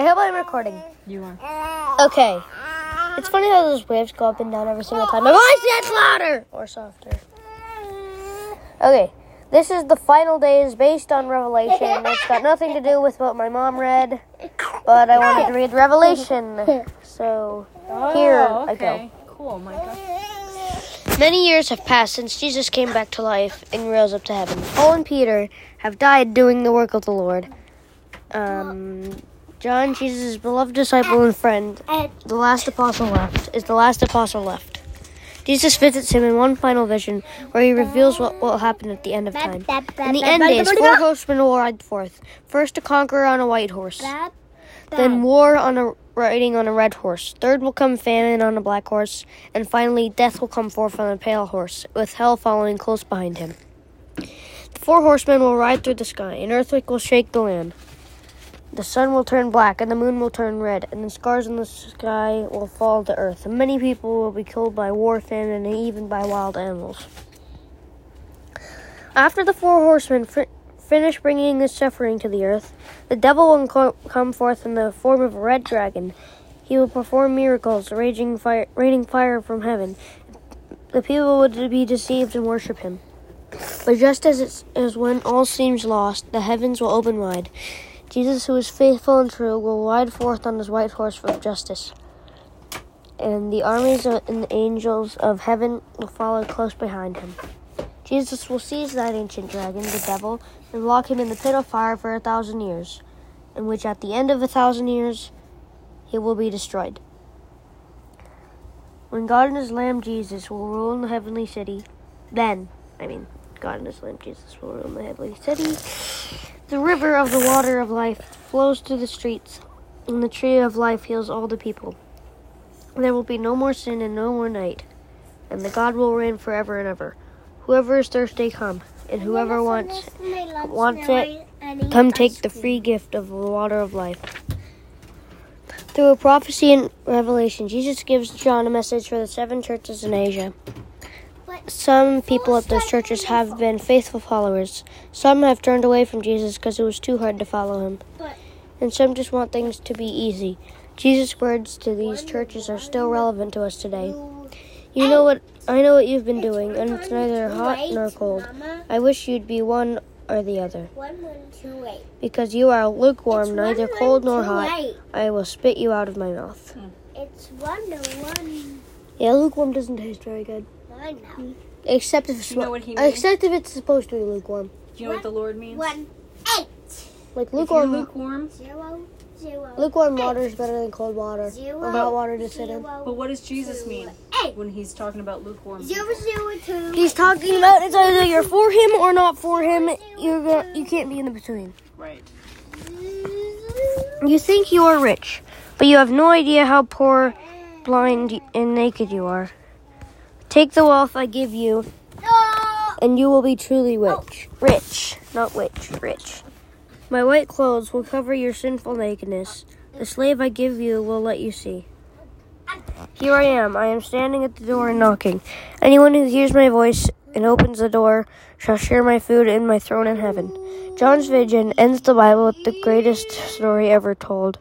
I hope I'm recording. You are. Okay. It's funny how those waves go up and down every single time. My voice gets louder or softer. Okay. This is the final days based on Revelation. It's got nothing to do with what my mom read, but I wanted to read Revelation. So here Oh, I go. okay. Cool, Micah. Many years have passed since Jesus came back to life and rose up to heaven. Paul and Peter have died doing the work of the Lord. Um, John, Jesus' beloved disciple and friend, the last apostle left, is the last apostle left. Jesus visits him in one final vision where he reveals what will happen at the end of time. In the end days, four horsemen will ride forth. First, a conqueror on a white horse, then war on a riding on a red horse. Third will come famine on a black horse, and finally death will come forth on a pale horse, with hell following close behind him. The four horsemen will ride through the sky. An earthquake will shake the land. The sun will turn black, and the moon will turn red, and the stars in the sky will fall to earth. And many people will be killed by war, famine, and even by wild animals. After the four horsemen fi- finish bringing this suffering to the earth, the devil will co- come forth in the form of a red dragon. He will perform miracles, raging fire, raining fire from heaven. The people would be deceived and worship him. But just as as when all seems lost, the heavens will open wide. Jesus, who is faithful and true, will ride forth on his white horse of justice. And the armies and the angels of heaven will follow close behind him. Jesus will seize that ancient dragon, the devil, and lock him in the pit of fire for a thousand years, in which at the end of a thousand years he will be destroyed. When God and his Lamb Jesus will rule in the heavenly city, then, I mean, God and his Lamb Jesus will rule in the heavenly city, the river of the water of life flows through the streets, and the tree of life heals all the people. There will be no more sin and no more night, and the God will reign forever and ever. Whoever is thirsty, come, and whoever wants wants it, come take the free gift of the water of life. Through a prophecy and revelation, Jesus gives John a message for the seven churches in Asia. Some people at those churches have been faithful followers. Some have turned away from Jesus because it was too hard to follow him. And some just want things to be easy. Jesus' words to these churches are still relevant to us today. You know what I know what you've been doing, and it's neither hot nor cold. I wish you'd be one or the other. One, one, two, eight. Because you are lukewarm, neither cold nor hot. I will spit you out of my mouth. Hmm. It's one to one. Yeah, lukewarm doesn't taste very good. I know. Except if it's you know what he means? except if it's supposed to be lukewarm. Do you know what the Lord means? One, eight. Like If you're lukewarm lukewarm, Zero, zero. lukewarm water is better than cold water. Zero, Or hot water to sit in. but what does Jesus mean Eight. when he's talking about lukewarm? Zero, zero, two. He's talking about it's either you're for him or not for him. You're go- you can't be in the between. Right. You think you are rich, but you have no idea how poor, blind, and naked you are. Take the wealth I give you, and you will be truly rich. Rich, not witch, rich. My white clothes will cover your sinful nakedness. The slave I give you will let you see. Here I am. I am standing at the door and knocking. Anyone who hears my voice and opens the door shall share my food and my throne in heaven. John's vision ends the Bible with the greatest story ever told.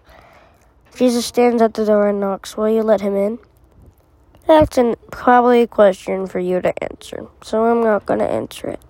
Jesus stands at the door and knocks. Will you let him in? That's an, probably a question for you to answer, so I'm not going to answer it.